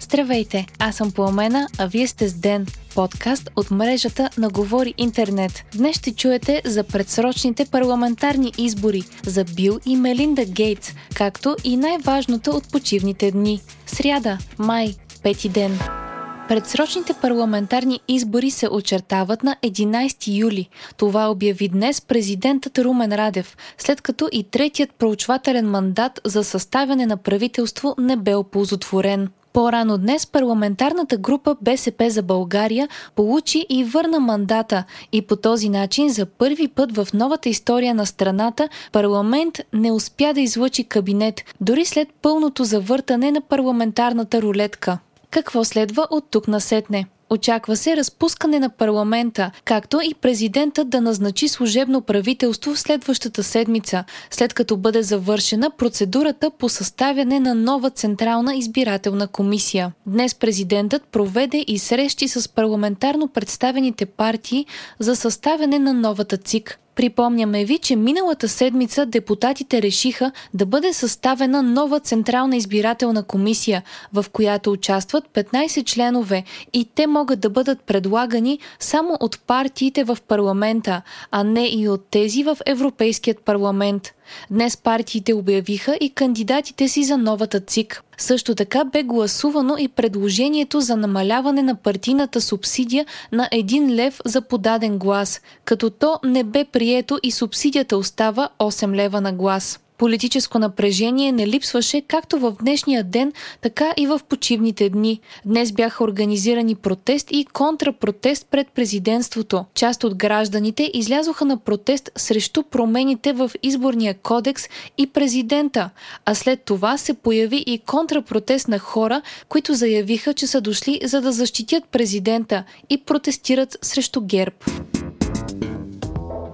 Здравейте, аз съм Пламена, а вие сте с Ден, подкаст от мрежата на Говори Интернет. Днес ще чуете за предсрочните парламентарни избори, за Бил и Мелинда Гейтс, както и най-важното от почивните дни. Сряда, май, пети ден. Предсрочните парламентарни избори се очертават на 11 юли. Това обяви днес президентът Румен Радев, след като и третият проучвателен мандат за съставяне на правителство не бе оползотворен. По-рано днес парламентарната група БСП за България получи и върна мандата и по този начин за първи път в новата история на страната парламент не успя да излъчи кабинет, дори след пълното завъртане на парламентарната рулетка. Какво следва от тук насетне? Очаква се разпускане на парламента, както и президентът да назначи служебно правителство в следващата седмица, след като бъде завършена процедурата по съставяне на нова Централна избирателна комисия. Днес президентът проведе и срещи с парламентарно представените партии за съставяне на новата ЦИК. Припомняме ви, че миналата седмица депутатите решиха да бъде съставена нова Централна избирателна комисия, в която участват 15 членове и те могат да бъдат предлагани само от партиите в парламента, а не и от тези в Европейският парламент. Днес партиите обявиха и кандидатите си за новата ЦИК. Също така бе гласувано и предложението за намаляване на партийната субсидия на 1 лев за подаден глас, като то не бе прието и субсидията остава 8 лева на глас. Политическо напрежение не липсваше както в днешния ден, така и в почивните дни. Днес бяха организирани протест и контрапротест пред президентството. Част от гражданите излязоха на протест срещу промените в изборния кодекс и президента, а след това се появи и контрапротест на хора, които заявиха, че са дошли за да защитят президента и протестират срещу ГЕРБ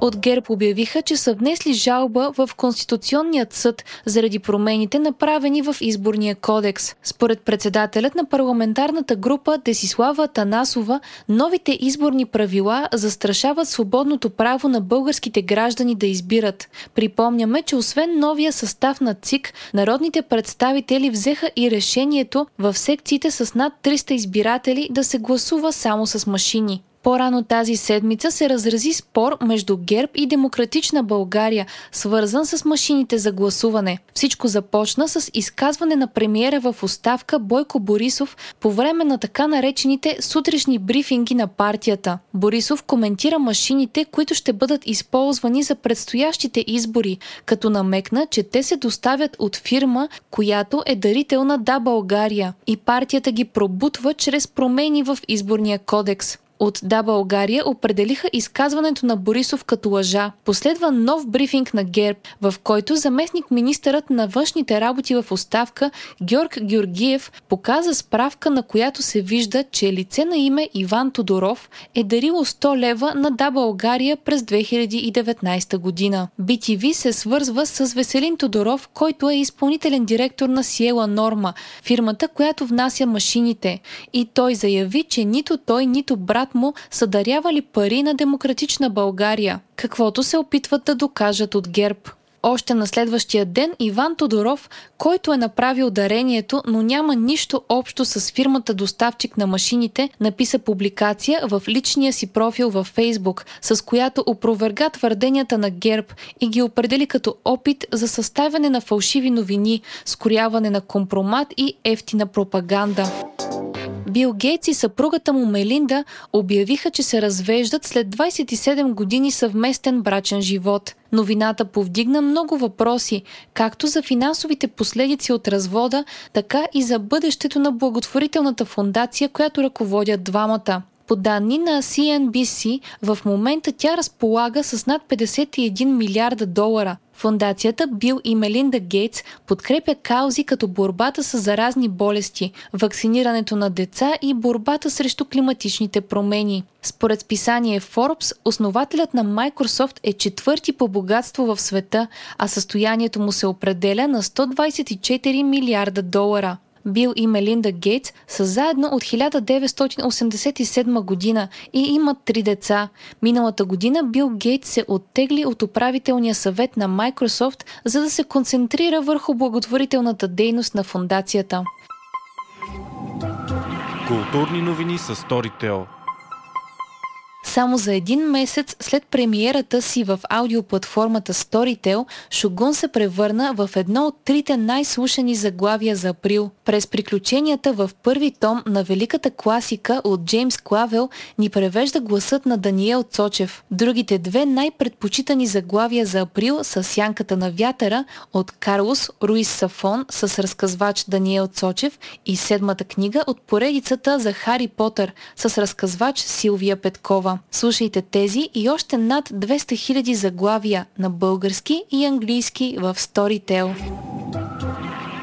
от ГЕРБ обявиха, че са внесли жалба в Конституционният съд заради промените направени в изборния кодекс. Според председателят на парламентарната група Десислава Танасова, новите изборни правила застрашават свободното право на българските граждани да избират. Припомняме, че освен новия състав на ЦИК, народните представители взеха и решението в секциите с над 300 избиратели да се гласува само с машини. По-рано тази седмица се разрази спор между ГЕРБ и Демократична България, свързан с машините за гласуване. Всичко започна с изказване на премиера в оставка Бойко Борисов по време на така наречените сутрешни брифинги на партията. Борисов коментира машините, които ще бъдат използвани за предстоящите избори, като намекна, че те се доставят от фирма, която е дарител на Да България и партията ги пробутва чрез промени в изборния кодекс от Да България определиха изказването на Борисов като лъжа. Последва нов брифинг на ГЕРБ, в който заместник министърът на външните работи в оставка Георг Георгиев показа справка, на която се вижда, че лице на име Иван Тодоров е дарило 100 лева на Да България през 2019 година. BTV се свързва с Веселин Тодоров, който е изпълнителен директор на Сиела Норма, фирмата, която внася машините. И той заяви, че нито той, нито брат брат му са дарявали пари на демократична България, каквото се опитват да докажат от ГЕРБ. Още на следващия ден Иван Тодоров, който е направил дарението, но няма нищо общо с фирмата доставчик на машините, написа публикация в личния си профил във Фейсбук, с която опроверга твърденията на ГЕРБ и ги определи като опит за съставяне на фалшиви новини, скоряване на компромат и ефтина пропаганда. Бил Гейтс и съпругата му Мелинда обявиха, че се развеждат след 27 години съвместен брачен живот. Новината повдигна много въпроси, както за финансовите последици от развода, така и за бъдещето на благотворителната фундация, която ръководят двамата. По данни на CNBC, в момента тя разполага с над 51 милиарда долара. Фундацията Бил и Мелинда Гейтс подкрепя каузи като борбата с заразни болести, вакцинирането на деца и борбата срещу климатичните промени. Според списание Forbes, основателят на Microsoft е четвърти по богатство в света, а състоянието му се определя на 124 милиарда долара. Бил и Мелинда Гейтс са заедно от 1987 година и имат три деца. Миналата година Бил Гейтс се оттегли от управителния съвет на Microsoft, за да се концентрира върху благотворителната дейност на фундацията. Културни новини с Storytel. Само за един месец след премиерата си в аудиоплатформата Storytel, Шогун се превърна в едно от трите най-слушани заглавия за април. През приключенията в първи том на великата класика от Джеймс Клавел ни превежда гласът на Даниел Цочев. Другите две най-предпочитани заглавия за април са Сянката на вятъра от Карлос Руис Сафон с разказвач Даниел Цочев и седмата книга от поредицата за Хари Потър с разказвач Силвия Петкова. Слушайте тези и още над 200 000 заглавия на български и английски в Storytel.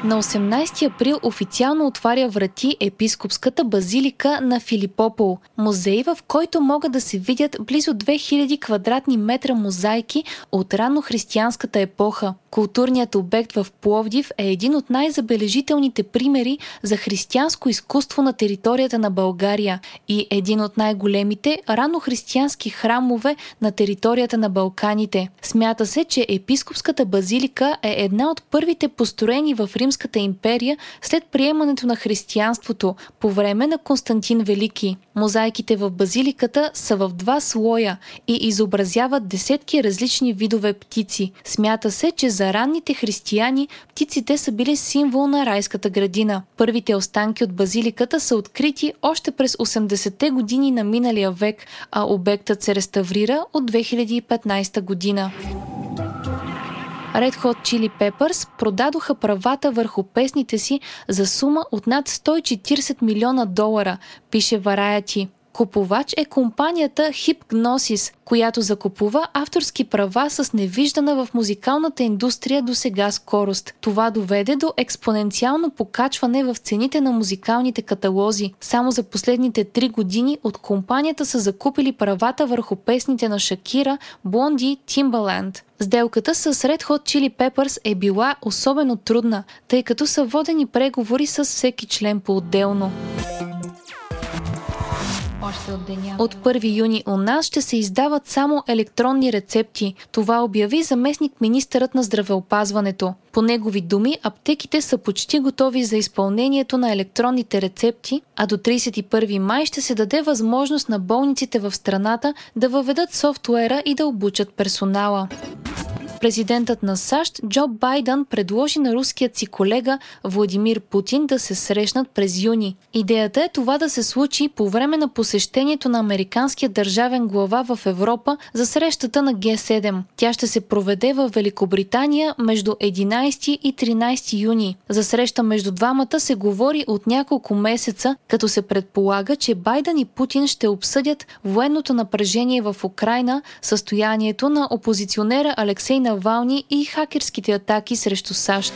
На 18 април официално отваря врати епископската базилика на Филипопол, музей в който могат да се видят близо 2000 квадратни метра мозайки от рано християнската епоха. Културният обект в Пловдив е един от най-забележителните примери за християнско изкуство на територията на България и един от най-големите ранохристиянски храмове на територията на Балканите. Смята се, че епископската базилика е една от първите построени в Римската империя след приемането на християнството по време на Константин Велики. Мозайките в базиликата са в два слоя и изобразяват десетки различни видове птици. Смята се, че за ранните християни птиците са били символ на райската градина. Първите останки от базиликата са открити още през 80-те години на миналия век, а обектът се реставрира от 2015 година. Red Hot Chili Peppers продадоха правата върху песните си за сума от над 140 милиона долара, пише Variety. Купувач е компанията Hypnosis, която закупува авторски права с невиждана в музикалната индустрия до сега скорост. Това доведе до експоненциално покачване в цените на музикалните каталози. Само за последните три години от компанията са закупили правата върху песните на Шакира, Блонди, Timbaland. Сделката с Red Hot Chili Peppers е била особено трудна, тъй като са водени преговори с всеки член по-отделно от. От 1 юни у нас ще се издават само електронни рецепти. Това обяви заместник министърът на здравеопазването. По негови думи, аптеките са почти готови за изпълнението на електронните рецепти, а до 31 май ще се даде възможност на болниците в страната да въведат софтуера и да обучат персонала. Президентът на САЩ Джо Байден предложи на руският си колега Владимир Путин да се срещнат през юни. Идеята е това да се случи по време на посещението на американския държавен глава в Европа за срещата на Г7. Тя ще се проведе в Великобритания между 11 и 13 юни. За среща между двамата се говори от няколко месеца, като се предполага, че Байден и Путин ще обсъдят военното напрежение в Украина, състоянието на опозиционера Алексей Навалny Навални и хакерските атаки срещу САЩ.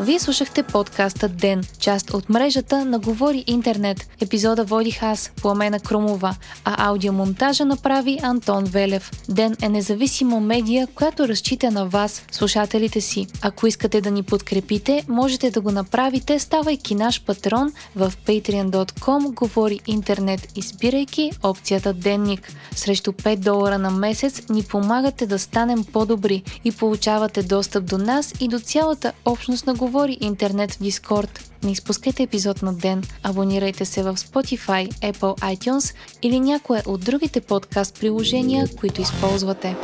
Вие слушахте подкаста Ден, част от мрежата на Говори Интернет. Епизода водих аз, Пламена Крумова, а аудиомонтажа направи Антон Велев. Ден е независима медия, която разчита на вас, слушателите си. Ако искате да ни подкрепите, можете да го направите, ставайки наш патрон в patreon.com Говори Интернет, избирайки опцията Денник. Срещу 5 долара на месец ни помагате да станем по-добри и получавате достъп до нас и до цялата общност на говори интернет в Дискорд. Не изпускайте епизод на ден, абонирайте се в Spotify, Apple iTunes или някое от другите подкаст приложения, които използвате.